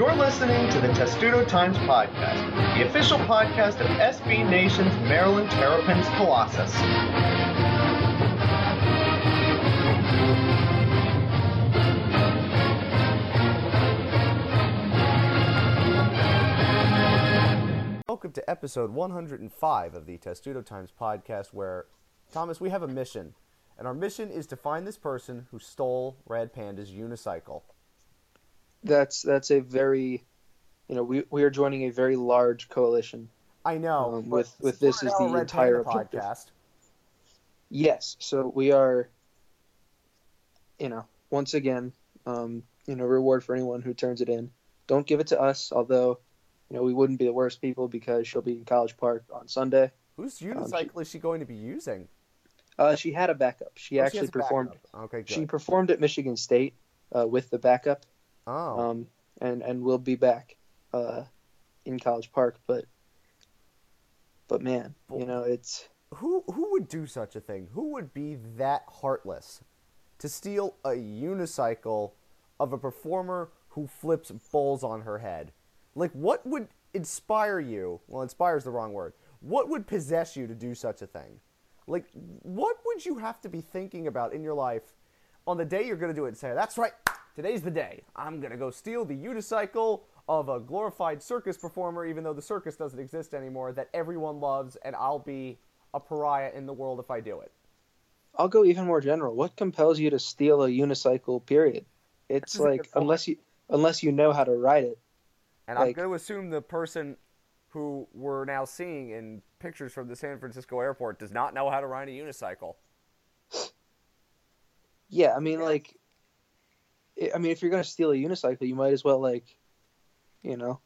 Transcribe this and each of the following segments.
You're listening to the Testudo Times Podcast, the official podcast of SB Nation's Maryland Terrapins Colossus. Welcome to episode 105 of the Testudo Times Podcast, where, Thomas, we have a mission. And our mission is to find this person who stole Red Panda's unicycle. That's that's a very, you know, we we are joining a very large coalition. I know. Um, with- with this is the Red entire podcast. Yes, so we are, you know, once again, um, you know, reward for anyone who turns it in. Don't give it to us, although, you know, we wouldn't be the worst people because she'll be in College Park on Sunday. Whose Um, unicycle is she going to be using? Uh, she had a backup. She Oh, actually a performed. backup. Okay, good. She performed at Michigan State uh, with the backup, oh, um, and and will be back uh, in College Park. But, but man, you know, it's who who would do such a thing? Who would be that heartless to steal a unicycle of a performer who flips bowls on her head? Like, what would inspire you? Well, inspire is the wrong word. What would possess you to do such a thing? Like, what would you have to be thinking about in your life on the day you're going to do it and say, that's right, today's the day. I'm going to go steal the unicycle of a glorified circus performer, even though the circus doesn't exist anymore, that everyone loves, and I'll be a pariah in the world if I do it. I'll go even more general. What compels you to steal a unicycle? Period. It's like unless you unless you know how to ride it. And I'm going to assume the person who we're now seeing in pictures from the San Francisco airport does not know how to ride a unicycle. Yeah, I mean, like, I mean, if you're gonna steal a unicycle, you might as well like, you know,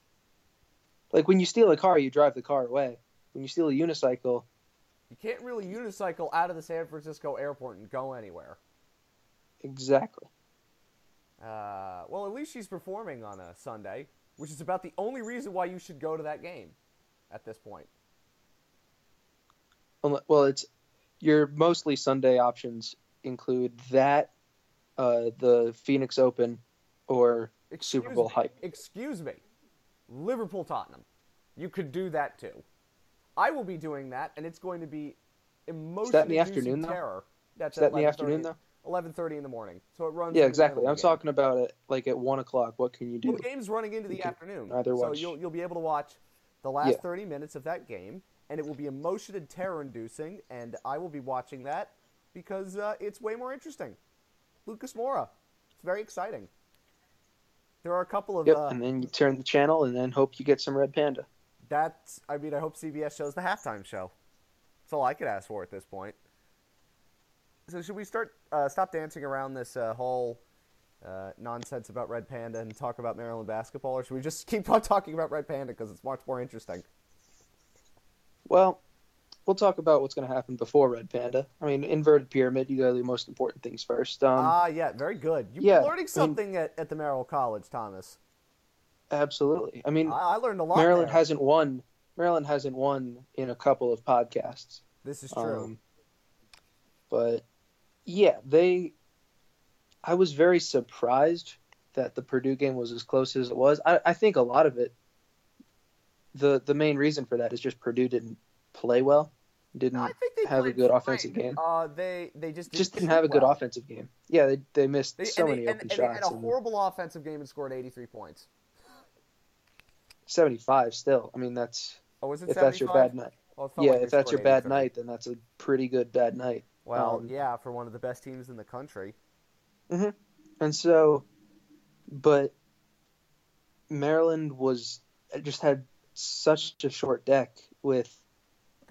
like when you steal a car, you drive the car away. When you steal a unicycle, You can't really unicycle out of the San Francisco airport and go anywhere. exactly. Uh, well, at least she's performing on a Sunday, which is about the only reason why you should go to that game at this point. Well, it's your mostly Sunday options include that, uh, the Phoenix Open, or Super Bowl me, hype. Excuse me. Liverpool Tottenham. You could do that too. I will be doing that, and it's going to be emotion that in the afternoon, though? terror. That's Is that at in the 11:30 afternoon though? 11:30 in the morning. So it runs. Yeah, exactly. I'm of the game. talking about it like at one o'clock. What can you do? Well, the game's running into the You afternoon, either so you'll you'll be able to watch the last Yeah. 30 minutes of that game, and it will be emotion and terror-inducing, and I will be watching that because uh, it's way more interesting. Lucas Moura, it's very exciting. There are a couple of Yep, uh, and then you turn the channel and then hope you get some red panda. That's. I mean, I hope CBS shows the halftime show. That's all I could ask for at this point. So should we start uh, stop dancing around this uh, whole uh, nonsense about Red Panda and talk about Maryland basketball, or should we just keep on talking about Red Panda because it's much more interesting? Well, we'll talk about what's going to happen before red panda. I mean, inverted pyramid. You got to do most important things first. Um, Ah, yeah, very good. You're yeah, I learning mean- something at, at the Merrill College, Thomas. absolutely. I mean, I, I learned a lot. Maryland there. hasn't won. Maryland hasn't won in a couple of podcasts. This is true. Um, but yeah, they. I was very surprised that the Purdue game was as close as it was. I, I think a lot of it. The the main reason for that is just Purdue didn't play well, didn't have a good offensive game. Uh, they they just just didn't have a good well. offensive game. Yeah, they they missed They, so many they, and, open and they had shots. a horrible offensive game and scored 83 points. 75 still. I mean, that's Oh, was it if that's your bad night. Well, Yeah, like if that's your bad 83. night, then that's a pretty good bad night. Well, Um, yeah, for one of the best teams in the country. And so, but Maryland was just had such a short deck with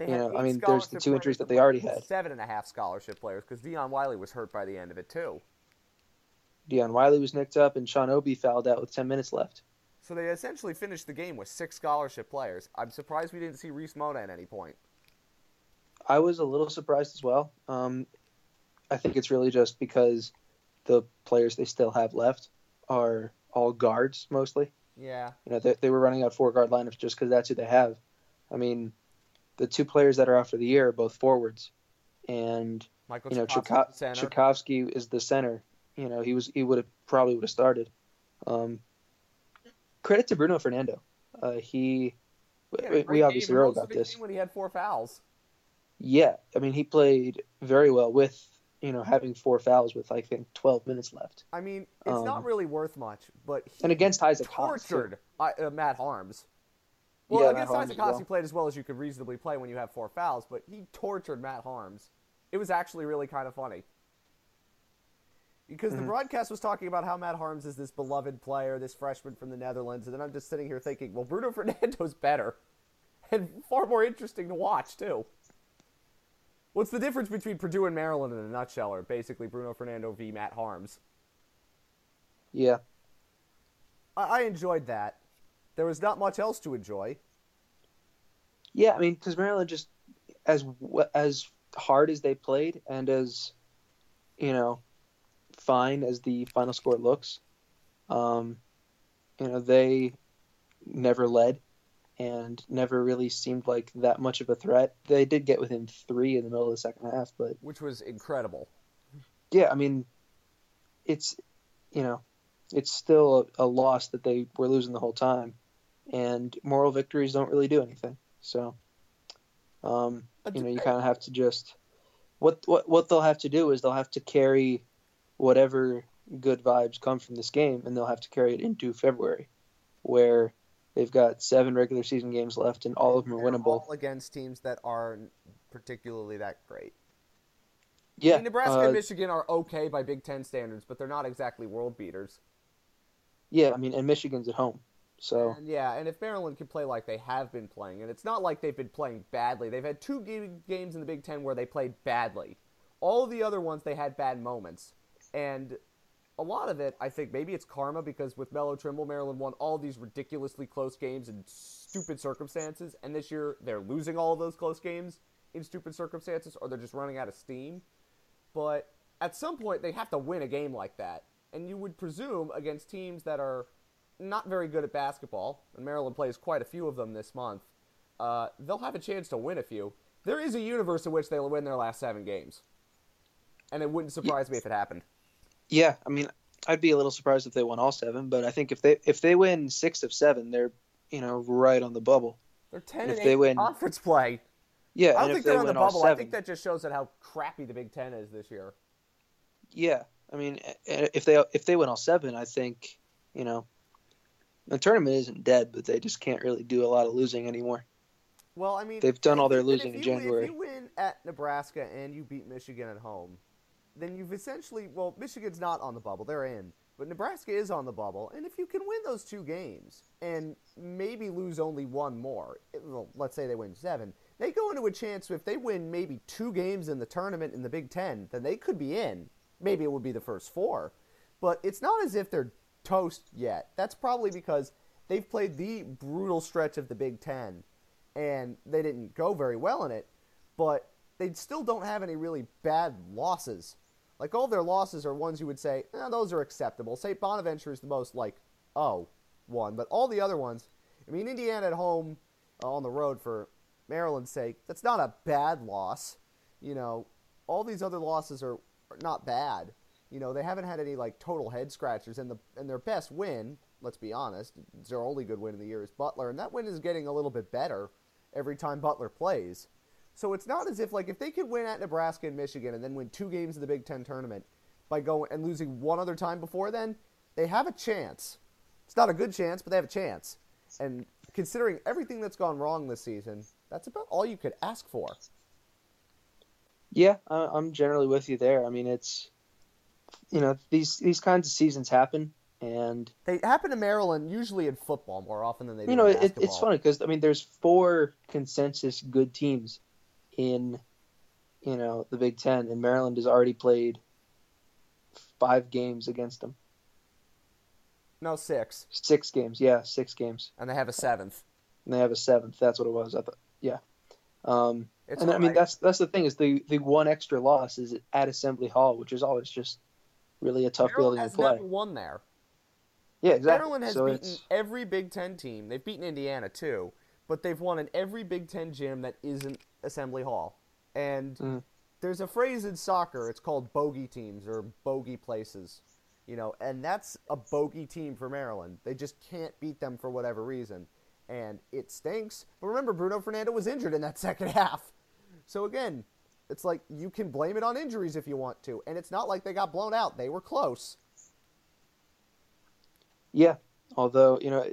They You know, I mean, there's the two injuries that they already had. Seven and a half scholarship players because Dion Wiley was hurt by the end of it too. Dion Wiley was nicked up, and Sean Obi fouled out with 10 minutes left. So they essentially finished the game with six scholarship players. I'm surprised we didn't see Reese Mona at any point. I was a little surprised as well. Um, I think it's really just because the players they still have left are all guards mostly. Yeah. You know, they, they were running out four guard lineups just because that's who they have. I mean, the two players that are out for the year are both forwards, and Michael you know, Cekovsky, is the center. You know, he was he would have probably would have started. Um, credit to Bruno Fernando. Uh, he, Yeah, we, we obviously wrote about this. When he had four fouls. Yeah, I mean, he played very well with you know having four fouls with I think 12 minutes left, I mean, it's Um, not really worth much, but and against Isaac Haas, tortured uh, uh, Matt Haarms. Well, Yeah, against Isaac well. He played as well as you could reasonably play when you have four fouls, but he tortured Matt Haarms. It was actually really kind of funny. Because the Mhm. broadcast was talking about how Matt Haarms is this beloved player, this freshman from the Netherlands, and then I'm just sitting here thinking, well, Bruno Fernando's better. And far more interesting to watch, too. What's the difference between Purdue and Maryland in a nutshell? Or basically Bruno Fernando v. Matt Haarms. Yeah, I, I enjoyed that. There was not much else to enjoy. yeah. I mean, because Maryland just as as hard as they played and as you know fine as the final score looks, um, you know they never led and never really seemed like that much of a threat. They did get within three in the middle of the second half, but which was incredible. yeah, I mean, it's you know, it's still a, a loss that they were losing the whole time, and moral victories don't really do anything. So, um, you know, you kind of have to just what what what they'll have to do is they'll have to carry whatever good vibes come from this game, and they'll have to carry it into February, where they've got seven regular season games left, and all of them are winnable. all against teams that aren't particularly that great. I Yeah, mean, Nebraska uh, and Michigan are okay by Big Ten standards, but they're not exactly world beaters. yeah. I mean, and Michigan's at home, so And yeah, and if Maryland can play like they have been playing, and it's not like they've been playing badly. They've had two games in the Big Ten where they played badly. All the other ones they had bad moments, and a lot of it, I think, maybe it's karma because with Melo Trimble, Maryland won all these ridiculously close games in stupid circumstances, and this year they're losing all of those close games in stupid circumstances, or they're just running out of steam. But at some point, they have to win a game like that, and you would presume against teams that are not very good at basketball, and Maryland plays quite a few of them this month. Uh, they'll have a chance to win a few. There is a universe in which they'll win their last seven games, and it wouldn't surprise me if it happened. Yeah, I mean, I'd be a little surprised if they won all seven, but I think if they if they win six of seven, they're you know right on the bubble. They're ten If and they win- conference play. Yeah, I don't think if they they're on the bubble. I think that just shows that how crappy the Big Ten is this year. yeah, I mean, if they if they win all seven, I think you know the tournament isn't dead, but they just can't really do a lot of losing anymore. Well, I mean, They've done all their losing in January. If you win at Nebraska and you beat Michigan at home, then you've essentially well, Michigan's not on the bubble; they're in. But Nebraska is on the bubble, and if you can win those two games and maybe lose only one more, eh, well, let's say they win seven, they go into a chance. If they win maybe two games in the tournament in the Big Ten, then they could be in. Maybe it would be the first four, but it's not as if they're toast yet. That's probably because they've played the brutal stretch of the Big Ten and they didn't go very well in it, but they still don't have any really bad losses. Like all their losses are ones you would say, eh, those are acceptable. St. Bonaventure is the most like, oh, one, but all the other ones, I mean, Indiana at home uh, on the road for Maryland's sake, that's not a bad loss. You know, all these other losses are, are not bad. You know, they haven't had any like total head scratchers, and the and their best win, let's be honest, their only good win of the year is Butler, and that win is getting a little bit better every time Butler plays. So it's not as if like if they could win at Nebraska and Michigan and then win two games in the Big Ten tournament by going and losing one other time before then, they have a chance. It's not a good chance, but they have a chance. And considering everything that's gone wrong this season, that's about all you could ask for. Yeah, I'm generally with you there. I mean, it's you know these these kinds of seasons happen, and They happen to Maryland usually in football more often than they do you know it, it's funny because I mean there's four consensus good teams in, you know, the Big Ten, and Maryland has already played five games against them. No, six. Six games, yeah, six games, And they have a seventh. and they have a seventh. That's what it was. I thought, yeah. Um, It's and I mean alright. that's that's the thing is the the one extra loss is at Assembly Hall, which is always just really a tough Maryland building has to play. never won there. Yeah, exactly. Maryland has so beaten it's every Big Ten team. They've beaten Indiana too, but they've won in every Big Ten gym that isn't Assembly Hall. And Mhm. there's a phrase in soccer. It's called bogey teams or bogey places. You know, and that's a bogey team for Maryland. They just can't beat them for whatever reason, and it stinks. But remember, Bruno Fernando was injured in that second half. So again, it's like you can blame it on injuries if you want to, and it's not like they got blown out. They were close. yeah. Although you know,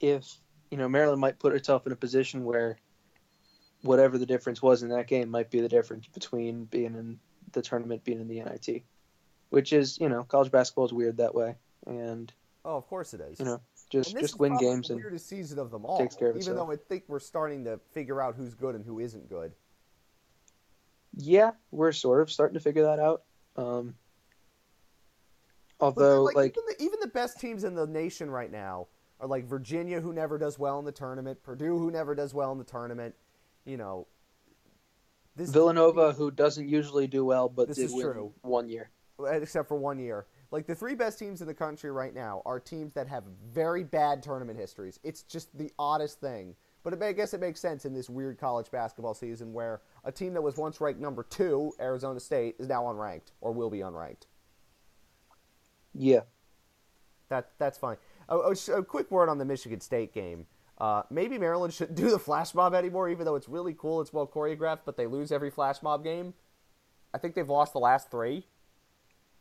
if you know Maryland might put herself in a position where whatever the difference was in that game might be the difference between being in the tournament, being in the NIT, which is you know college basketball is weird that way, and Oh, of course it is. you know just And just win games the and weirdest season of them all. takes care of even itself. though I think we're starting to figure out who's good and who isn't good. Yeah, we're sort of starting to figure that out. Um, although like, like even, the, even the best teams in the nation right now are like Virginia, who never does well in the tournament, Purdue, who never does well in the tournament. You know, this Villanova, who doesn't usually do well, but This did is win true. one year. except for one year. Like the three best teams in the country right now are teams that have very bad tournament histories. It's just the oddest thing. But it, I guess it makes sense in this weird college basketball season where a team that was once ranked number two, Arizona State, is now unranked or will be unranked. Yeah, That that's fine. A, a, a quick word on the Michigan State game. Uh, maybe Maryland shouldn't do the flash mob anymore, even though it's really cool, it's well choreographed, but they lose every flash mob game. I think they've lost the last three.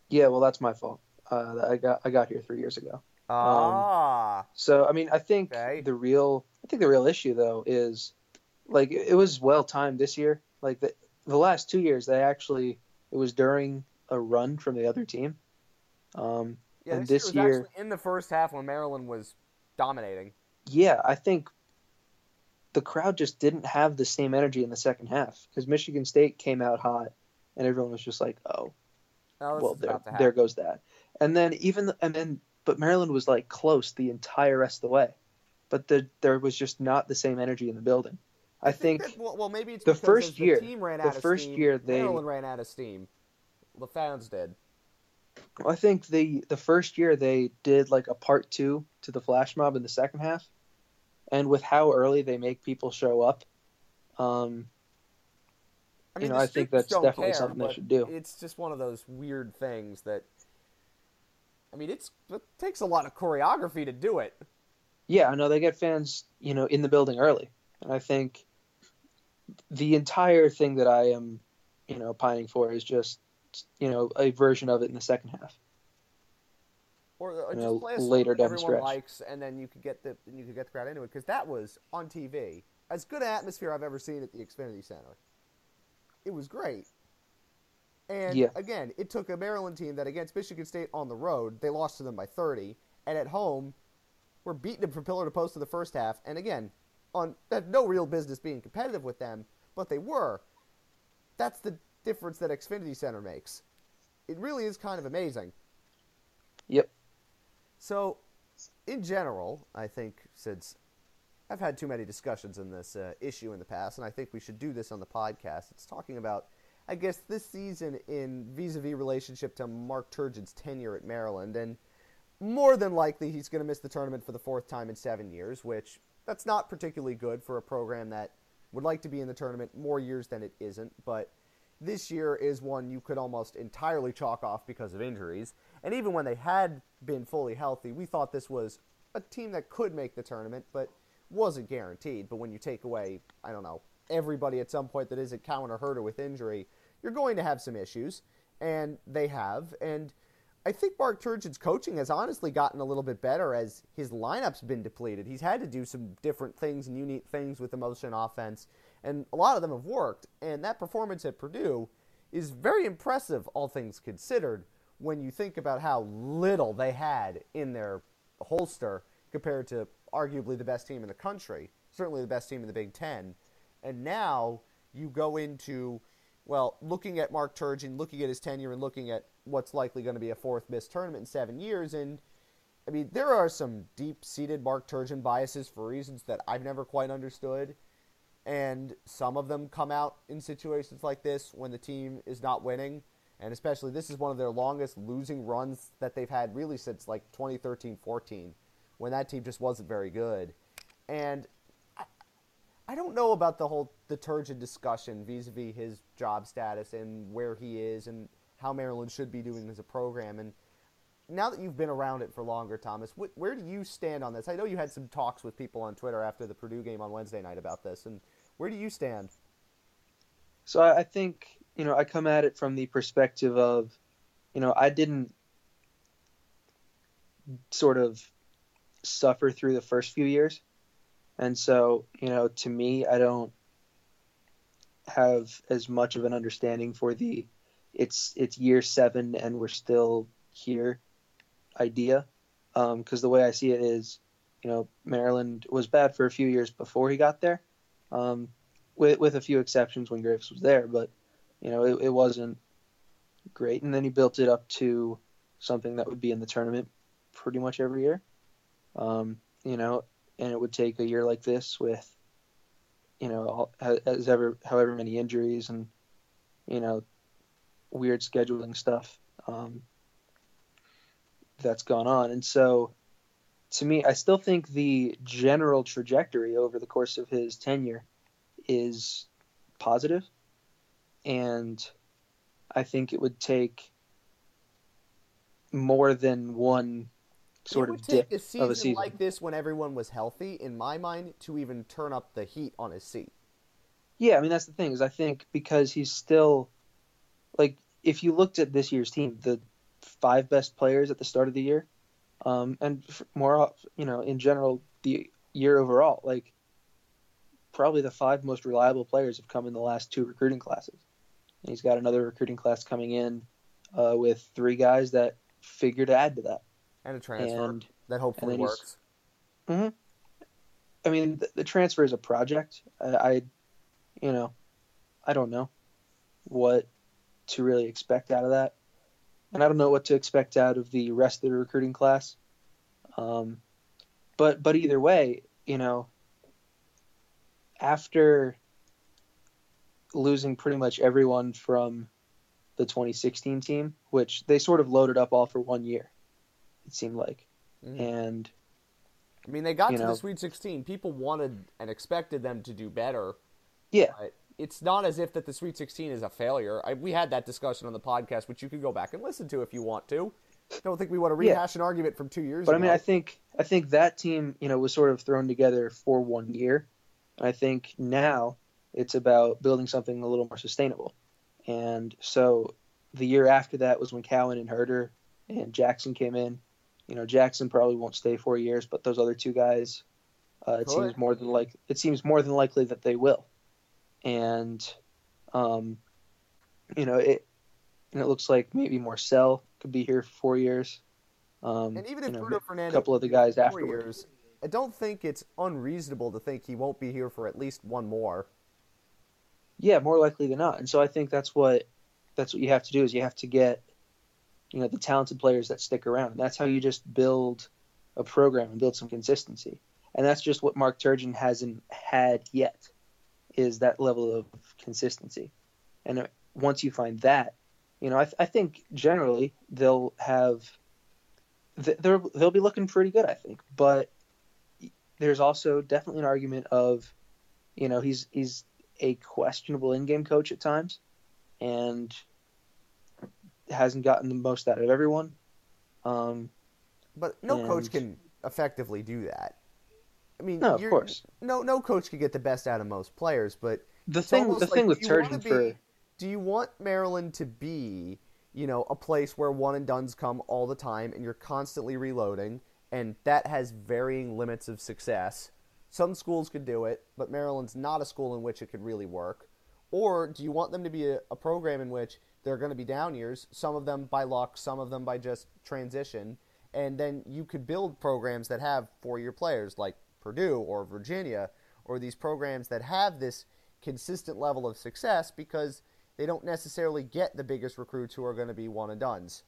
yeah. Well, that's my fault. Uh, I got I got here three years ago. Ah, So I mean, I think Okay. the real I think the real issue though is like it was well timed this year. Like the the last two years, they actually it was during a run from the other team. Um, yeah. and This, this year was year- actually in the first half when Maryland was dominating. yeah, I think the crowd just didn't have the same energy in the second half because Michigan State came out hot, and everyone was just like, "Oh, Oh, well, there, there goes that." And then even and then, but Maryland was like close the entire rest of the way, but the there was just not the same energy in the building. I think well, well, maybe it's the first as the year- team ran the out of first steam, year they- Maryland ran out of steam. The fans did. I think the the first year they did like a part two to the flash mob in the second half, and with how early they make people show up, um, I You mean, know, I think that's definitely care, something they should do. It's just one of those weird things that. I mean, it's it takes a lot of choreography to do it. yeah, I know they get fans, you know, in the building early, and I think the entire thing that I am, you know, pining for is just, you know, a version of it in the second half. Or, or You just know, play a song later down everyone stretch. likes, and then you could get the you could get the crowd into it because that was on TV. As good an atmosphere I've ever seen at the Xfinity Center. It was great. And Yeah. again, it took a Maryland team that against Michigan State on the road, they lost to them by 30, and at home, were beating them from pillar to post in the first half. And again, on had no real business being competitive with them, but they were. That's the difference that Xfinity Center makes. It really is kind of amazing. Yep. So, in general, I think since I've had too many discussions in this uh, issue in the past, and I think we should do this on the podcast. It's talking about, I guess, this season in vis-a-vis relationship to Mark Turgeon's tenure at Maryland, and more than likely he's going to miss the tournament for the fourth time in seven years, which that's not particularly good for a program that would like to be in the tournament more years than it isn't, but this year is one you could almost entirely chalk off because of injuries. And even when they had been fully healthy, we thought this was a team that could make the tournament, but wasn't guaranteed. But when you take away, I don't know, everybody at some point that isn't Cowan or Huerter with injury, you're going to have some issues, and they have. And I think Mark Turgeon's coaching has honestly gotten a little bit better as his lineup's been depleted. He's had to do some different things and unique things with the motion offense, and a lot of them have worked. And that performance at Purdue is very impressive, all things considered, when you think about how little they had in their holster compared to arguably the best team in the country, certainly the best team in the Big Ten. And now you go into, well, looking at Mark Turgeon, looking at his tenure, and looking at what's likely going to be a fourth missed tournament in seven years, and I mean, there are some deep seated Mark Turgeon biases for reasons that I've never quite understood. And some of them come out in situations like this when the team is not winning. And especially, this is one of their longest losing runs that they've had really since like 2013 14, when that team just wasn't very good. And I, I don't know about the whole the Turgeon discussion vis a vis his job status and where he is and how Maryland should be doing as a program. And now that you've been around it for longer, Thomas, wh- where do you stand on this? I know you had some talks with people on Twitter after the Purdue game on Wednesday night about this, and where do you stand? So I think you know I come at it from the perspective of, you know, I didn't sort of suffer through the first few years, and so you know, to me, I don't have as much of an understanding for the it's it's year seven and we're still here idea because um, the way I see it is, you know, Maryland was bad for a few years before he got there, um, with with a few exceptions when Greivis was there, but you know it, it wasn't great. And then he built it up to something that would be in the tournament pretty much every year, um, you know, and it would take a year like this with, you know, as ever however many injuries and you know weird scheduling stuff. Um, that's gone on. And so to me, I still think the general trajectory over the course of his tenure is positive, and I think it would take more than one sort it would of take dip a season, of a season like this when everyone was healthy, in my mind, to even turn up the heat on his seat. Yeah, I mean that's the thing is I think because he's still like if you looked at this year's team, the five best players at the start of the year, um, and more, you know, in general, the year overall, like probably the five most reliable players have come in the last two recruiting classes. And he's got another recruiting class coming in uh, with three guys that figure to add to that. And a transfer And- that hopefully works. hmm I mean, the, the transfer is a project. I, I, you know, I don't know what to really expect out of that, and I don't know what to expect out of the rest of the recruiting class. Um, but but either way, you know, after losing pretty much everyone from the 2016 team, which they sort of loaded up all for one year, it seemed like, Mhm. and I mean, they got to know. the Sweet 16. People wanted and expected them to do better. yeah, But it's not as if that the Sweet 16 is a failure. I, we had that discussion on the podcast, which you can go back and listen to if you want to. I don't think we want to Yeah. rehash an argument from two years But I mean, I think I think that team, you know, was sort of thrown together for one year. I think now it's about building something a little more sustainable. And so the year after that was when Cowan and Huerter and Jackson came in. You know, Jackson probably won't stay four years, but those other two guys, uh, it seems more than like it seems more than likely that they will. And, um, you know, it and it looks like maybe Marcel could be here for four years. Um, and even you if know, Bruno a couple of the guys four years, I don't think it's unreasonable to think he won't be here for at least one more. Yeah, more likely than not. And so I think that's what that's what you have to do is you have to get you know the talented players that stick around. And that's how you just build a program and build some consistency. And that's just what Mark Turgeon hasn't had yet is that level of consistency. And uh, once you find that, you know, I, th- I think generally they'll have they're, they'll be looking pretty good, I think. But there's also definitely an argument of, you know, he's he's a questionable in-game coach at times, and hasn't gotten the most out of everyone. Um, But no coach can effectively do that. I mean, No, of course. no no coach can get the best out of most players, but the thing, the like, thing with do you wanna Turgeon be- for do you want Maryland to be, you know, a place where one and duns come all the time and you're constantly reloading and that has varying limits of success? Some schools could do it, but Maryland's not a school in which it could really work. Or do you want them to be a, a program in which there are going to be down years, some of them by luck, some of them by just transition, and then you could build programs that have four year players like Purdue or Virginia or these programs that have this consistent level of success because they don't necessarily get the biggest recruits who are going to be one and duns.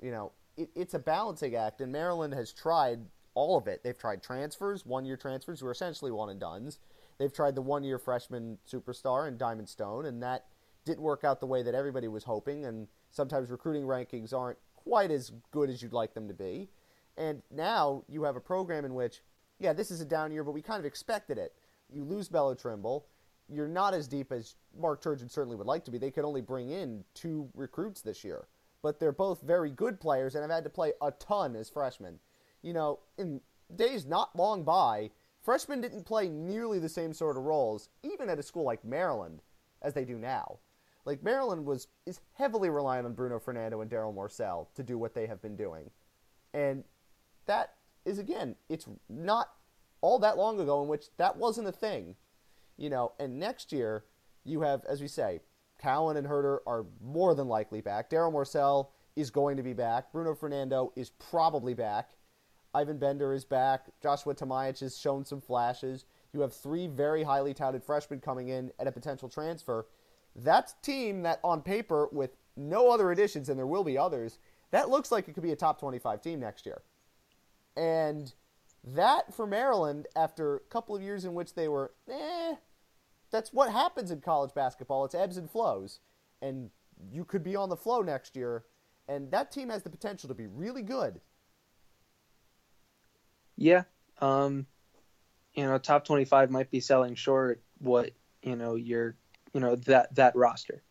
You know, it, it's a balancing act, and Maryland has tried all of it. They've tried transfers, one year transfers, who are essentially one and duns. They've tried the one year freshman superstar in Diamond Stone, and that didn't work out the way that everybody was hoping. And sometimes recruiting rankings aren't quite as good as you'd like them to be. And now you have a program in which, yeah, this is a down year, but we kind of expected it. You lose Melo Trimble. You're not as deep as Mark Turgeon certainly would like to be. They could only bring in two recruits this year, but they're both very good players and have had to play a ton as freshmen. You know, in days not long by, freshmen didn't play nearly the same sort of roles, even at a school like Maryland, as they do now. Like Maryland was is heavily reliant on Bruno Fernando and Darryl Morsell to do what they have been doing, and that is again, it's not all that long ago in which that wasn't a thing, you know. And next year, you have, as we say, Cowan and Huerter are more than likely back. Darryl Morsell is going to be back. Bruno Fernando is probably back. Ivan Bender is back. Joshua Tomaic has shown some flashes. You have three very highly touted freshmen coming in at a potential transfer. That's a team that, on paper, with no other additions, and there will be others, that looks like it could be a top 25 team next year. And that for Maryland, after a couple of years in which they were, eh, that's what happens in college basketball. It's ebbs and flows. And you could be on the flow next year. And that team has the potential to be really good. Yeah. Um, you know, top 25 might be selling short what, you know, your, you know, that, that roster.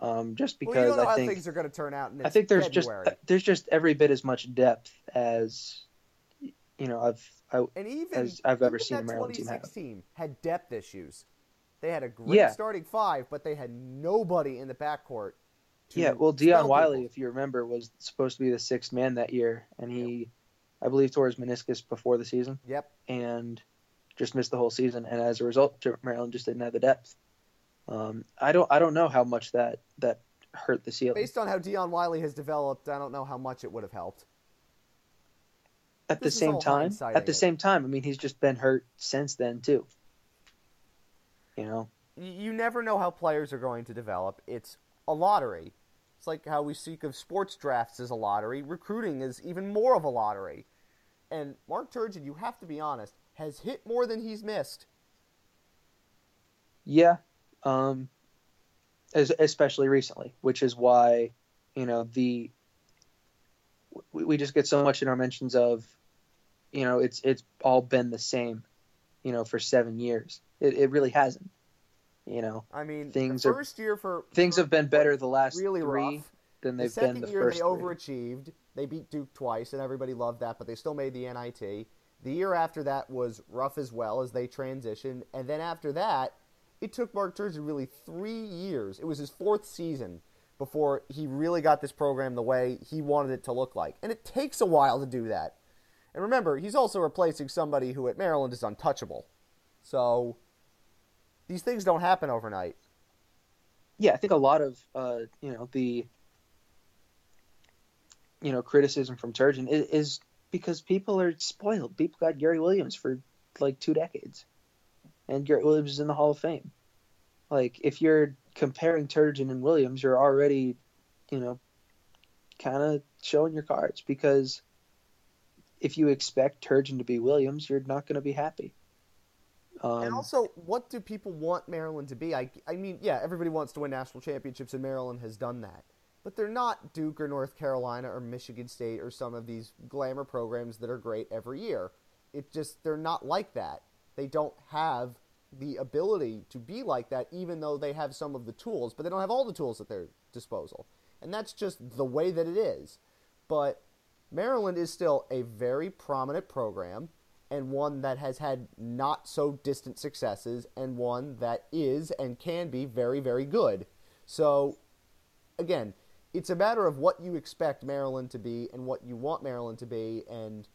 Um, just because well, you don't know I how think things are going to turn out. I think there's February. just there's just every bit as much depth as you know I've I, and even as I've ever even seen Maryland team have. 2016 had depth issues. They had a great Yeah. starting five, but they had nobody in the backcourt. Yeah, well, Dion Wiley, people. if you remember, was supposed to be the sixth man that year, and he, I believe, tore his meniscus before the season Yep. and just missed the whole season. And as a result, Maryland just didn't have the depth. Um, I don't, I don't know how much that that hurt the ceiling. Based on how Dion Wiley has developed, I don't know how much it would have helped. At the this same time, at the same time, I mean, he's just been hurt since then too. You know, You never know how players are going to develop. It's a lottery. It's like how we speak of sports drafts as a lottery. Recruiting is even more of a lottery. And Mark Turgeon, you have to be honest, has hit more than he's missed. Yeah, um, as, especially recently, which is why, you know, the we, we just get so much in our mentions of, you know, it's it's all been the same, you know, for seven years. It it really hasn't. You know, I mean, Things the are- first year for things have been better the last really three rough. than they've second been the year first they three. overachieved. They beat Duke twice, and everybody loved that. But they still made the NIT. The year after that was rough as well as they transitioned, and then after that, it took Mark Turgeon really three years. It was his fourth season before he really got this program the way he wanted it to look like, and it takes a while to do that. And remember, he's also replacing somebody who at Maryland is untouchable. So these things don't happen overnight. yeah, I think a lot of uh, you know the you know criticism from Turgeon is, is because people are spoiled. People got Gary Williams for like two decades, and Gary Williams is in the Hall of Fame. Like if you're comparing Turgeon and Williams, you're already you know kind of showing your cards because if you expect Turgeon to be Williams, you're not going to be happy. Um, and also, what do people want Maryland to be? I, I mean, yeah, everybody wants to win national championships, and Maryland has done that. But they're not Duke or North Carolina or Michigan State or some of these glamour programs that are great every year. It just, they're not like that. They don't have the ability to be like that, even though they have some of the tools, but they don't have all the tools at their disposal. And that's just the way that it is. But Maryland is still a very prominent program and one that has had not so distant successes and one that is and can be very, very good. So, again, it's a matter of what you expect Maryland to be and what you want Maryland to be. And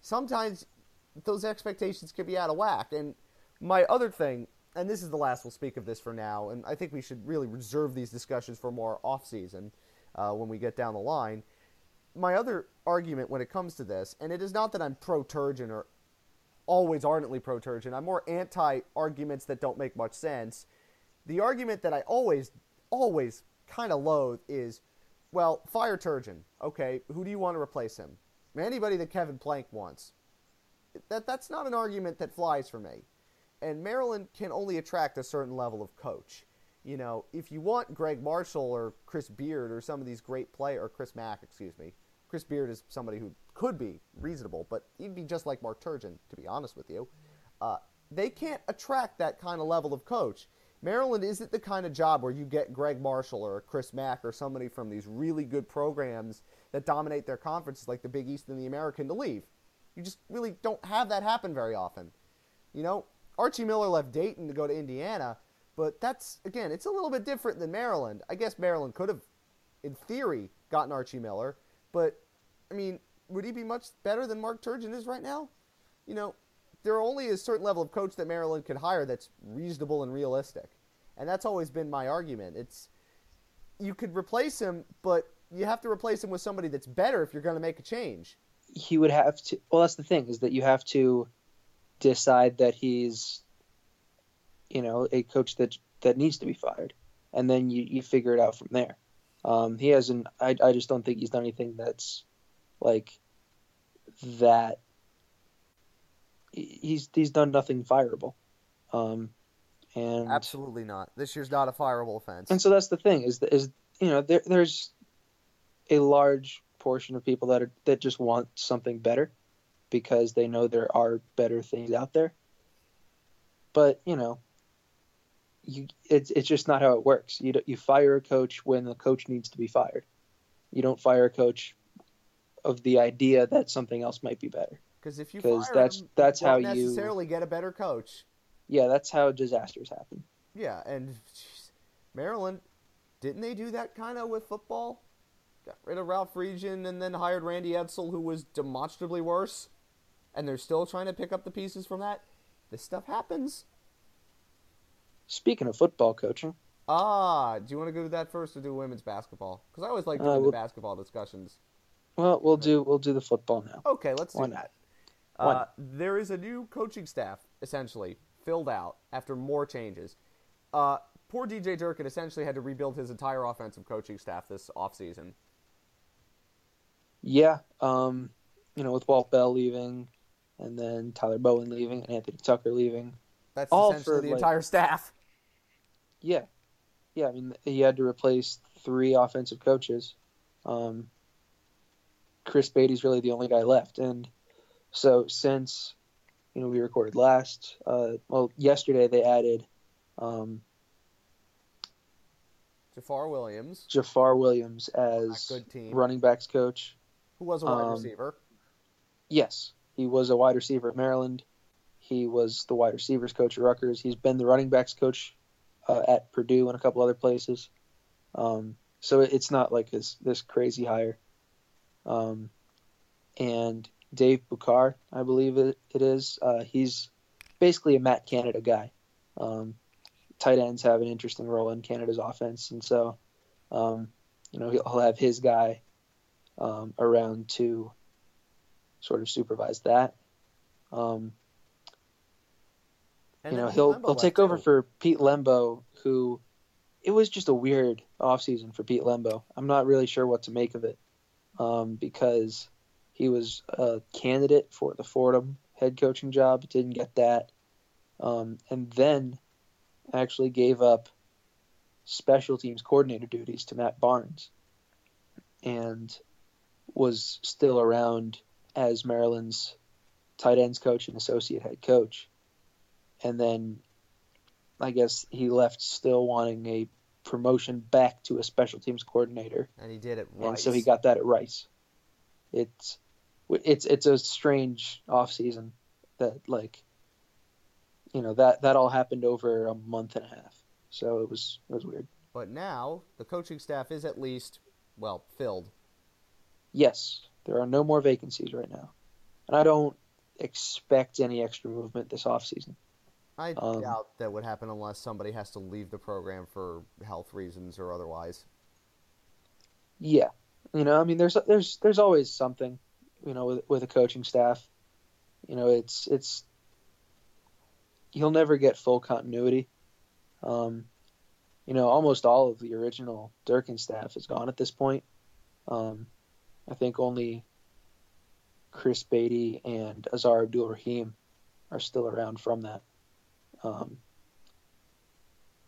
sometimes those expectations can be out of whack. And my other thing, and this is the last we'll speak of this for now, and I think we should really reserve these discussions for more off season uh, when we get down the line. My other argument when it comes to this, and it is not that I'm pro Turgeon or always ardently pro Turgeon, I'm more anti arguments that don't make much sense. the argument that I always, always kind of loathe is, well, fire Turgeon. Okay, who do you want to replace him? Anybody that Kevin Plank wants. That that's not an argument that flies for me. And Maryland can only attract a certain level of coach. You know, if you want Gregg Marshall or Chris Beard or some of these great players, or Chris Mack, excuse me, Chris Beard is somebody who could be reasonable, but he'd be just like Mark Turgeon, to be honest with you. Uh, they can't attract that kind of level of coach. Maryland isn't the kind of job where you get Gregg Marshall or Chris Mack or somebody from these really good programs that dominate their conferences like the Big East and the American to leave. You just really don't have that happen very often. You know, Archie Miller left Dayton to go to Indiana, but that's, again, it's a little bit different than Maryland. I guess Maryland could have, in theory, gotten Archie Miller, but, I mean, would he be much better than Mark Turgeon is right now? You know, there are only a certain level of coach that Maryland could hire that's reasonable and realistic. And that's always been my argument. It's you could replace him, but you have to replace him with somebody that's better if you're going to make a change. He would have to. Well, that's the thing is that you have to decide that he's, you know, a coach that that needs to be fired, and then you you figure it out from there. Um, he hasn't. I I just don't think he's done anything that's like that. He's he's done nothing fireable. Um, and absolutely not. This year's not a fireable offense. And so that's the thing is is you know there, there's a large portion of people that are that just want something better because they know there are better things out there. But you know, you it's it's just not how it works. You you fire a coach when the coach needs to be fired. You don't fire a coach of the idea that something else might be better. Because if you because that's him, that's you how necessarily you necessarily get a better coach. Yeah, that's how disasters happen. Yeah, and geez, Maryland, didn't they do that kind of with football? Got rid of Ralph Friedgen and then hired Randy Edsall, who was demonstrably worse, and they're still trying to pick up the pieces from that. This stuff happens. Speaking of football coaching, ah, do you want to go to that first or do women's basketball? Because I always like doing Uh, the we'll- basketball discussions. well, we'll do we'll do the football now. Okay, let's do Why that. Why Uh, not? there is a new coaching staff, essentially, filled out after more changes. Uh, poor DJ Durkin essentially had to rebuild his entire offensive coaching staff this offseason. Yeah, um, you know, with Walt Bell leaving, and then Tyler Bowen leaving, and Anthony Tucker leaving. That's All for, the like- entire staff. Yeah, yeah. I mean, he had to replace three offensive coaches. Um, Chris Beatty's really the only guy left, and so since you know we recorded last, uh, well, yesterday they added um, Jafar Williams, Jafar Williams as good team. running backs coach. who was a wide um, receiver. Yes, he was a wide receiver at Maryland. He was the wide receivers coach at Rutgers. He's been the running backs coach uh, at Purdue and a couple other places. Um, so it's not like this this crazy hire. Um, and Dave Bukar, I believe it, it is. Uh, he's basically a Matt Canada guy. Um, tight ends have an interesting role in Canada's offense, and so um, you know he'll, have his guy um, around to sort of supervise that. And you know, Pete he'll Lembo he'll take over too. for Pete Lembo, who it was just a weird offseason for Pete Lembo. I'm not really sure what to make of it um, because he was a candidate for the Fordham head coaching job, didn't get that, um, and then actually gave up special teams coordinator duties to Matt Barnes, and was still around as Maryland's tight ends coach and associate head coach. And then I guess he left still wanting a promotion back to a special teams coordinator. and he did it right. And so he got that at Rice. It's it's it's a strange offseason that like you know that that all happened over a month and a half. So it was it was weird. But now the coaching staff is at least well filled. Yes, there are no more vacancies right now. And I don't expect any extra movement this offseason. I Um, doubt that would happen unless somebody has to leave the program for health reasons or otherwise. Yeah, you know, I mean, there's there's there's always something, you know, with with a coaching staff. You know, it's it's you'll never get full continuity, um, you know, almost all of the original Durkin staff is gone at this point. Um, I think only Chris Beatty and Aazaar Abdul Rahim are still around from that. Um,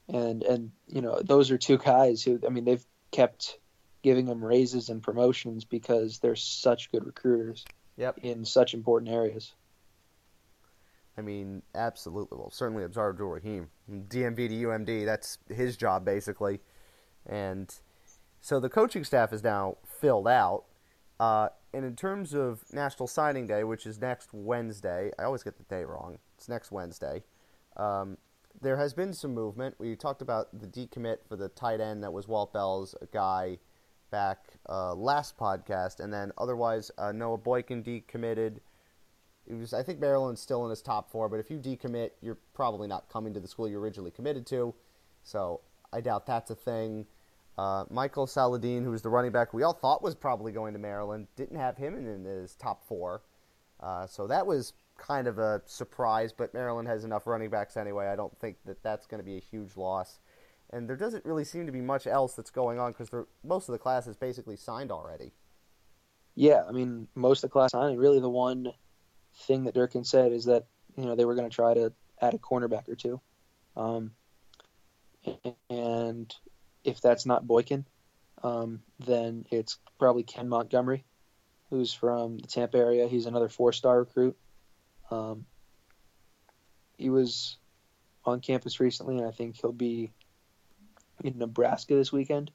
and and you know those are two guys who I mean they've kept giving them raises and promotions because they're such good recruiters. Yep. In such important areas. I mean, absolutely. Well, certainly Aazaar Abdul Rahim. DMV to UMD, that's his job basically. And so the coaching staff is now filled out. Uh, and in terms of National Signing Day, which is next Wednesday, I always get the day wrong. It's next Wednesday. Um, there has been some movement. We talked about the decommit for the tight end that was Walt Bell's guy back uh, last podcast, and then otherwise uh, Noah Boykin decommitted. It was I think Maryland's still in his top four, but if you decommit, you're probably not coming to the school you originally committed to. So I doubt that's a thing. Uh, Michael Saladin, who was the running back we all thought was probably going to Maryland, didn't have him in, in his top four. Uh, so that was kind of a surprise, but Maryland has enough running backs anyway. I don't think that that's going to be a huge loss. And there doesn't really seem to be much else that's going on because most of the class is basically signed already. Yeah, I mean, most of the class signed. Really, the one thing that Durkin said is that you know they were going to try to add a cornerback or two, um, and if that's not Boykin, um, then it's probably Ken Montgomery, who's from the Tampa area. He's another four-star recruit. Um, he was on campus recently, and I think he'll be in Nebraska this weekend.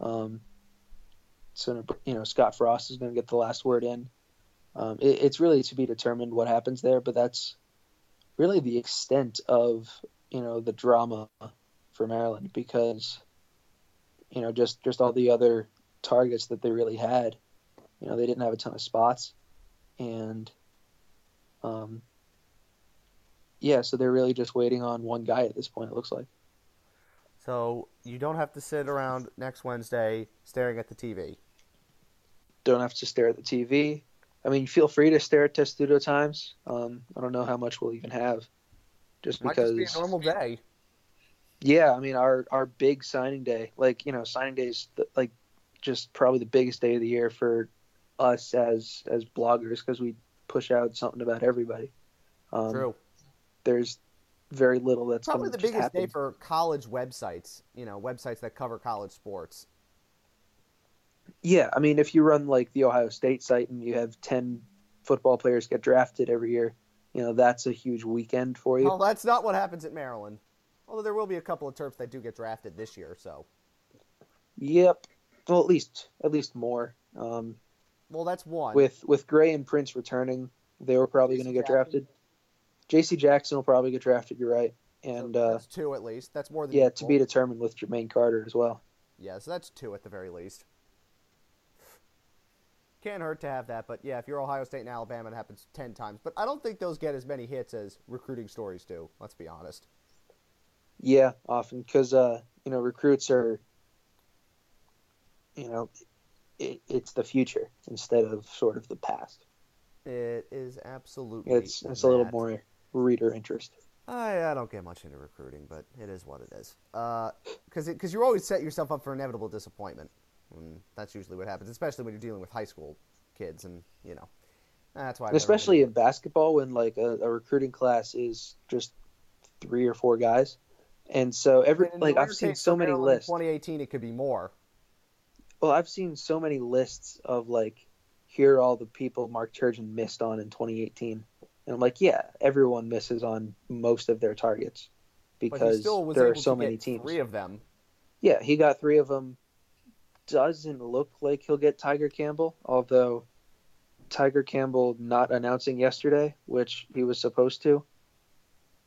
Um, so you know Scott Frost is going to get the last word in. Um, it, it's really to be determined what happens there, but that's really the extent of you know the drama for Maryland because you know just just all the other targets that they really had. You know they didn't have a ton of spots, and um, yeah, so they're really just waiting on one guy at this point. It looks like. So you don't have to sit around next Wednesday staring at the TV. Don't have to stare at the TV. I mean, feel free to stare at Testudo times. Um, I don't know how much we'll even have, just Might because. Just be a normal day. Yeah, I mean our our big signing day, like you know, signing day is like just probably the biggest day of the year for us as as bloggers because we push out something about everybody. Um, True. There's very little that's probably the biggest happen. day for college websites. You know, websites that cover college sports. Yeah, I mean, if you run like the Ohio State site and you have ten football players get drafted every year, you know that's a huge weekend for you. Well, that's not what happens at Maryland. Although there will be a couple of Terps that do get drafted this year, so. Yep. Well, at least at least more. Um, well, that's one. With with Gray and Prince returning, they were probably going to get drafted. J.C. Jackson will probably get drafted. You're right, and so uh, two at least. That's more than yeah equal. to be determined with Jermaine Carter as well. Yeah, so that's two at the very least. Can't hurt to have that, but yeah, if you're Ohio State and Alabama, it happens ten times. But I don't think those get as many hits as recruiting stories do. Let's be honest. Yeah, often because uh, you know recruits are, you know, it, it's the future instead of sort of the past. It is absolutely. It's it's that. a little more reader interest. I, I don't get much into recruiting, but it is what it is. Because uh, because you always set yourself up for inevitable disappointment. And that's usually what happens, especially when you're dealing with high school kids, and you know, that's why. especially in basketball, when like a, a, recruiting class is just three or four guys, and so every like I've seen so many lists. 2018, it could be more. Well, I've seen so many lists of like, here are all the people Mark Turgeon missed on in 2018, and I'm like, yeah, everyone misses on most of their targets because there are so many teams. Three of them. Yeah, he got three of them doesn't look like he'll get Tiger Campbell, although Tiger Campbell not announcing yesterday, which he was supposed to,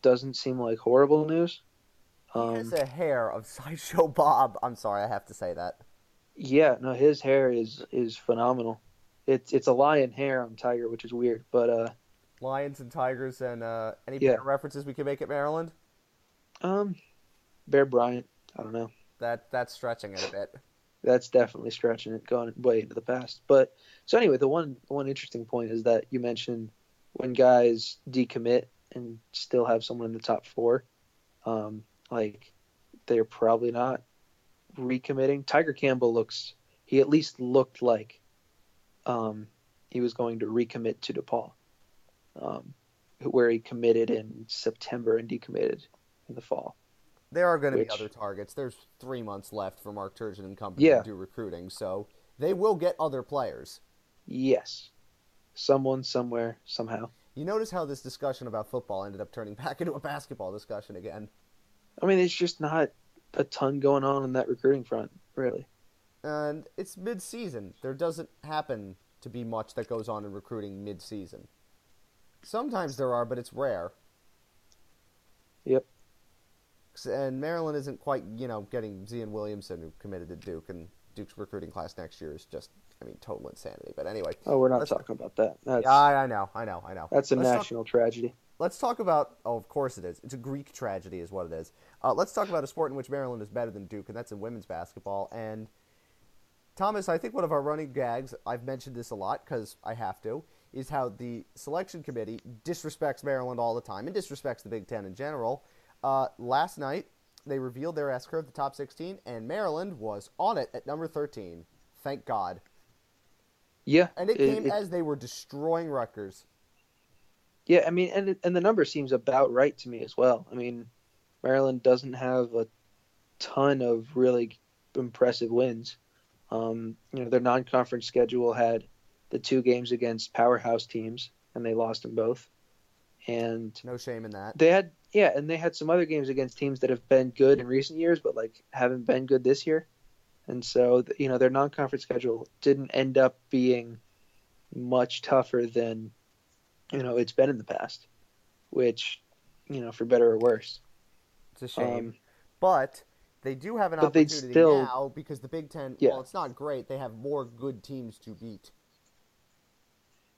doesn't seem like horrible news. Um, he has a hair of Sideshow Bob. I'm sorry, I have to say that. Yeah, no, his hair is is phenomenal. It's it's a lion hair on Tiger, which is weird, but uh, lions and tigers and uh, any yeah. references we can make at Maryland. Um, Bear Bryant. I don't know. That that's stretching it a bit that's definitely stretching it, going way into the past. But so anyway, the one one interesting point is that you mentioned when guys decommit and still have someone in the top four, um, like they're probably not recommitting. Tiger Campbell looks he at least looked like um, he was going to recommit to DePaul, um, where he committed in September and decommitted in the fall. There are going to Which- be other targets. There's three months left for Mark Turgeon and company Yeah. to do recruiting, so they will get other players. Yes, someone somewhere somehow. You notice how this discussion about football ended up turning back into a basketball discussion again. I mean, it's just not a ton going on in that recruiting front, really. And it's mid-season. There doesn't happen to be much that goes on in recruiting mid-season. Sometimes there are, but it's rare. Yep. And Maryland isn't quite, you know, getting Zion Williamson, who committed to Duke, and Duke's recruiting class next year is just, I mean, total insanity. But anyway, Oh, we're not talking about that. That's yeah, I, I know, I know, I know. that's a Let's talk- national tragedy. Let's talk about. Oh, of course it is. It's a Greek tragedy, is what it is. Uh, let's talk about a sport in which Maryland is better than Duke, and that's in women's basketball. And Thomas, I think one of our running gags, I've mentioned this a lot because I have to, is how the selection committee disrespects Maryland all the time and disrespects the Big Ten in general. Uh, last night, they revealed their S curve, the top 16, and Maryland was on it at number 13. Thank God. Yeah, And it it- came it- as they were destroying Rutgers. Yeah, I mean, and and the number seems about right to me as well. I mean, Maryland doesn't have a ton of really impressive wins. Um, you know, their non-conference schedule had the two games against powerhouse teams, and they lost them both. And No shame in that. they had, yeah, and they had some other games against teams that have been good in recent years, but like haven't been good this year. And so, you know, their non-conference schedule didn't end up being much tougher than, you know, it's been in the past, which, you know, for better or worse. It's a shame. Um, But they do have an opportunity still- now because the Big Ten, Yeah. while it's not great, they have more good teams to beat.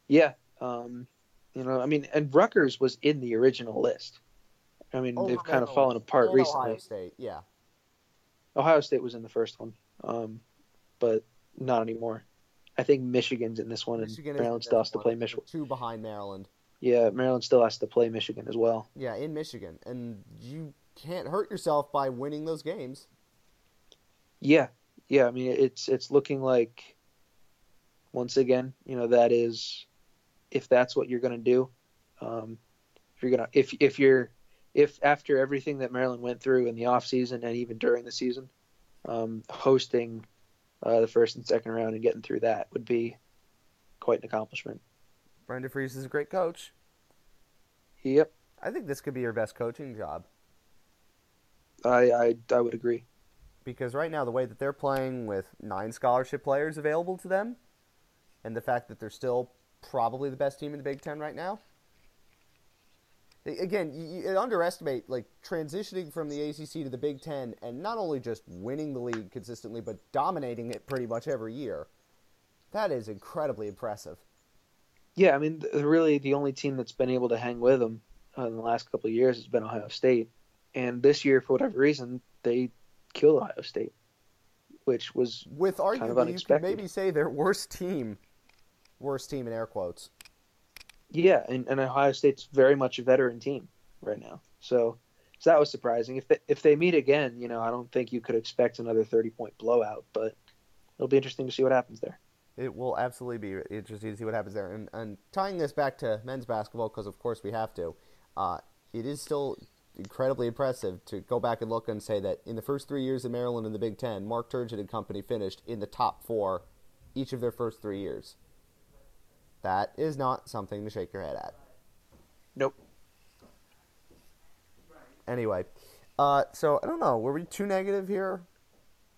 yeah, um, you know, I mean, and Rutgers was in the original list. I mean, they've Over kind of fallen apart recently. Ohio State, yeah. Ohio State was in the first one, um, but not anymore. I think Michigan's in this one, and Michigan is Maryland still has to play Michigan. Two behind Maryland. Yeah, Maryland still has to play Michigan as well. Yeah, in Michigan. And you can't hurt yourself by winning those games. Yeah, yeah. I mean, it's it's looking like once again, you know, that is if that's what you're going to do. Um, if you're gonna if if you're if after everything that Maryland went through in the off season and even during the season, um, hosting uh, the first and second round and getting through that would be quite an accomplishment. Brenda Frese is a great coach. Yep, I think this could be your best coaching job I I, I would agree. because right now the way that they're playing with nine scholarship players available to them and the fact that they're still probably the best team in the Big 10 right now. Again, you, you underestimate like transitioning from the ACC to the Big 10 and not only just winning the league consistently but dominating it pretty much every year. That is incredibly impressive. Yeah, I mean, really, the only team that's been able to hang with them uh, in the last couple of years has been Ohio State, and this year, for whatever reason, they killed Ohio State, which was With arguably, Kind of you could maybe say their worst team, worst team in air quotes. Yeah, and, and Ohio State's very much a veteran team right now, so so that was surprising. If they, if they meet again, you know, I don't think you could expect another thirty point blowout, but it'll be interesting to see what happens there. It will absolutely be interesting to see what happens there. And, and tying this back to men's basketball, because of course we have to, uh, it is still incredibly impressive to go back and look and say that in the first three years of Maryland in the Big Ten, Mark Turgeon and company finished in the top four each of their first three years. That is not something to shake your head at. Nope. Anyway, uh, so I don't know. Were we too negative here?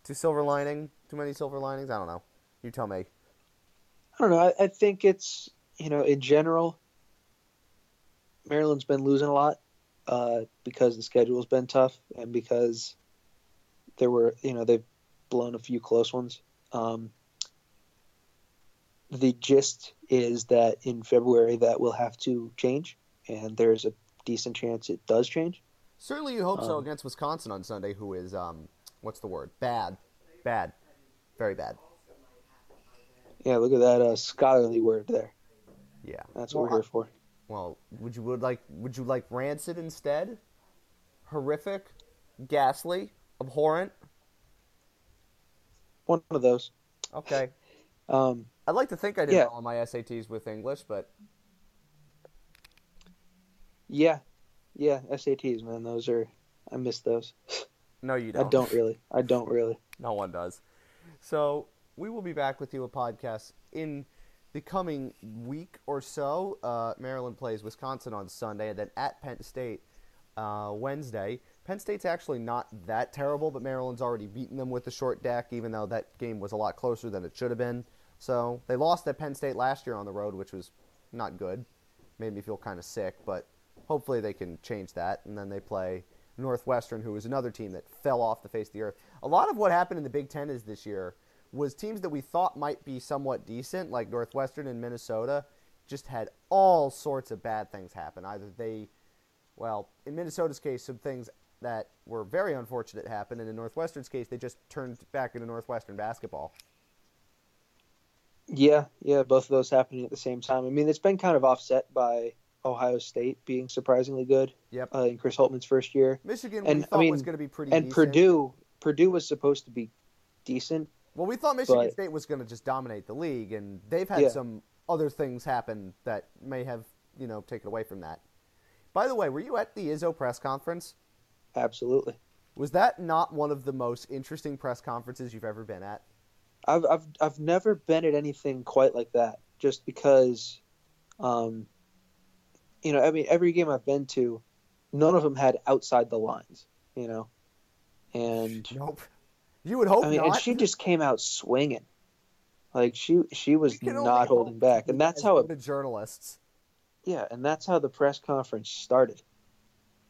Too silver lining? Too many silver linings? I don't know. You tell me. I don't know. I, I think it's you know in general, Maryland's been losing a lot uh, because the schedule's been tough and because there were you know they've blown a few close ones. Um, the gist is that in February that will have to change, and there's a decent chance it does change. Certainly, you hope so Um, against Wisconsin on Sunday, who is um, what's the word? Bad, bad, very bad. Yeah, look at that uh, scholarly word there. Yeah. That's what Well, we're here for. Well, would you would like would you like rancid instead? Horrific, ghastly, Abhorrent. One of those. Okay. Um, I'd like to think I did Yeah. on my SATs with English, but yeah, yeah. SATs, man, those are. I miss those. no, you don't. I don't really. I don't really. No one does. So we will be back with you a podcast in the coming week or so. Uh, Maryland plays Wisconsin on Sunday, and then at Penn State uh, Wednesday. Penn State's actually not that terrible, but Maryland's already beaten them with the short deck, even though that game was a lot closer than it should have been. So they lost at Penn State last year on the road, which was not good. Made me feel kind of sick, but hopefully they can change that. And then they play Northwestern, who is another team that fell off the face of the earth. A lot of what happened in the Big Ten is this year was teams that we thought might be somewhat decent, like Northwestern and Minnesota, just had all sorts of bad things happen. Either they, well, in Minnesota's case, some things that were very unfortunate happened, and in Northwestern's case, they just turned back into Northwestern basketball. Yeah, yeah. Both of those happening at the same time. I mean, it's been kind of offset by Ohio State being surprisingly good Yep. uh, in Chris Holtmann's first year, Michigan, and, we I mean, was going to be pretty and decent. Purdue. Purdue was supposed to be decent. Well, we thought Michigan but- State was going to just dominate the league, and they've had Yeah. some other things happen that may have, you know, taken away from that. By the way, were you at the Izzo press conference? Absolutely. Was that not one of the most interesting press conferences you've ever been at? I've I've I've never been at anything quite like that. Just because, um, you know, I mean, every game I've been to, none of them had outside the lines. You know, and Nope. You would hope I mean, not. and she just came out swinging. Like she she was We can only not holding back, and that's how it as journalists. yeah, and that's how the press conference started.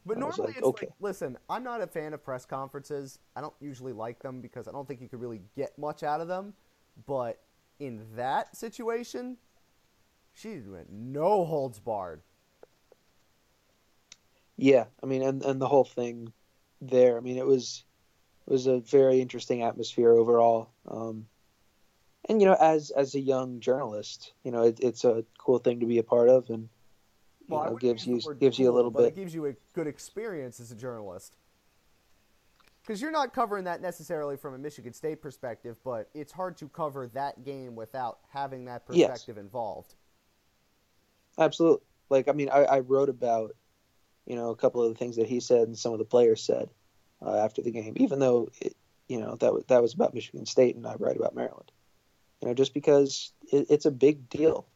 But I normally like, it's okay. like, listen, I'm not a fan of press conferences. I don't usually like them because I don't think you could really get much out of them. But in that situation, she went no holds barred. Yeah, I mean, and and the whole thing there. I mean, it was it was a very interesting atmosphere overall. Um, and you know, as as a young journalist, you know, it, it's a cool thing to be a part of, and Well, know, gives you use the word gives you a little bit. It gives you a good experience as a journalist. Because you're not covering that necessarily from a Michigan State perspective, but it's hard to cover that game without having that Yes. perspective involved. Absolutely. Like, I mean, I, I wrote about, you know, a couple of the things that he said and some of the players said uh, after the game, even though, it, you know, that, was that was about Michigan State and I write about Maryland. You know, just because it, it's a big deal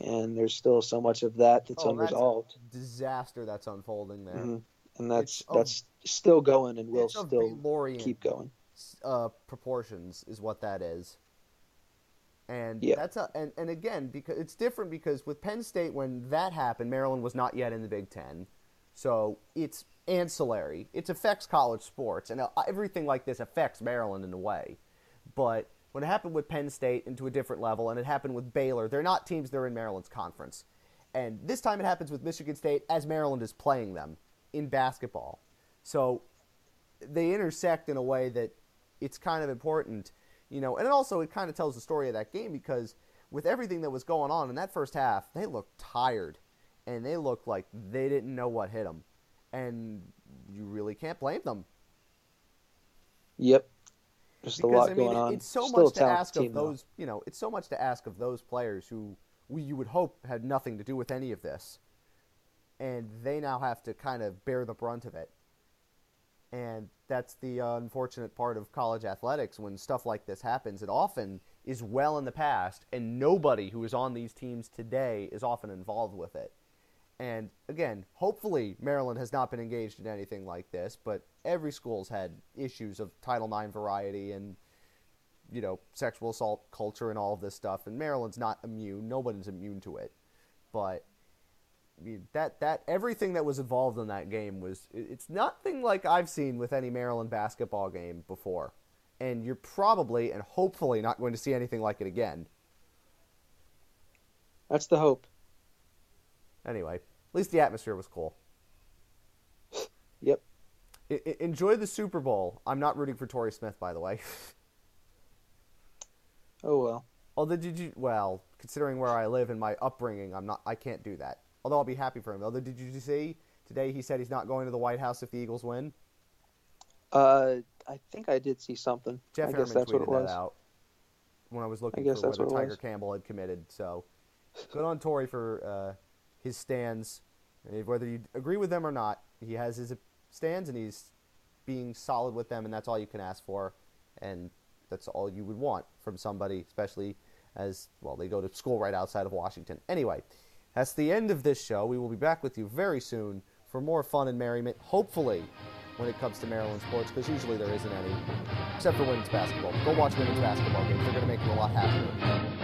and there's still so much of that that's Oh, that's a unresolved. Disaster that's unfolding there. Mhm. And that's It's that's still going and will still keep going. uh, proportions is what that is. And Yeah. that's a, and, and again because it's different because with Penn State when that happened Maryland was not yet in the Big 10. So it's ancillary. It affects college sports and uh, everything like this affects Maryland in a way. But when it happened with Penn State into a different level and it happened with Baylor, they're not teams that are in Maryland's conference. And this time it happens with Michigan State as Maryland is playing them in basketball. So they intersect in a way that it's kind of important, you know. And also, it kind of tells the story of that game because with everything that was going on in that first half, they looked tired and they looked like they didn't know what hit them, and you really can't blame them Yep. Just a because lot I mean, going on. it's so Still much to ask of though. those, you know, it's so much to ask of those players who we, you would hope had nothing to do with any of this, and they now have to kind of bear the brunt of it. And that's the uh, unfortunate part of college athletics when stuff like this happens. It often is well in the past, and nobody who is on these teams today is often involved with it. And again, hopefully Maryland has not been engaged in anything like this, but every school's had issues of Title IX variety and you know sexual assault culture and all of this stuff. And Maryland's not immune; nobody's immune to it. But I mean, that that everything that was involved in that game was it's nothing like I've seen with any Maryland basketball game before. And you're probably and hopefully not going to see anything like it again. That's the hope. Anyway, at least the atmosphere was cool. Yep. I- I- enjoy the Super Bowl. I'm not rooting for Torrey Smith, by the way. Oh well. Although did you? Well, considering where I live and my upbringing, I'm not. I can't do that. Although I'll be happy for him. Although did you see today? He said he's not going to the White House if the Eagles win. Uh, I think I did see something. Jeff I guess that's what tweeted it was. that out when I was looking guess for whether what Tiger. Campbell had committed. So good on Torrey for uh, his stands. Whether you agree with them or not, he has his stands and he's being solid with them, and that's all you can ask for. And that's all you would want from somebody, especially as well they go to school right outside of Washington. Anyway, that's the end of this show. We will be back with you very soon for more fun and merriment. Hopefully, when it comes to Maryland sports, because usually there isn't any, except for women's basketball. Go watch women's basketball games; they're going to make you a lot happier.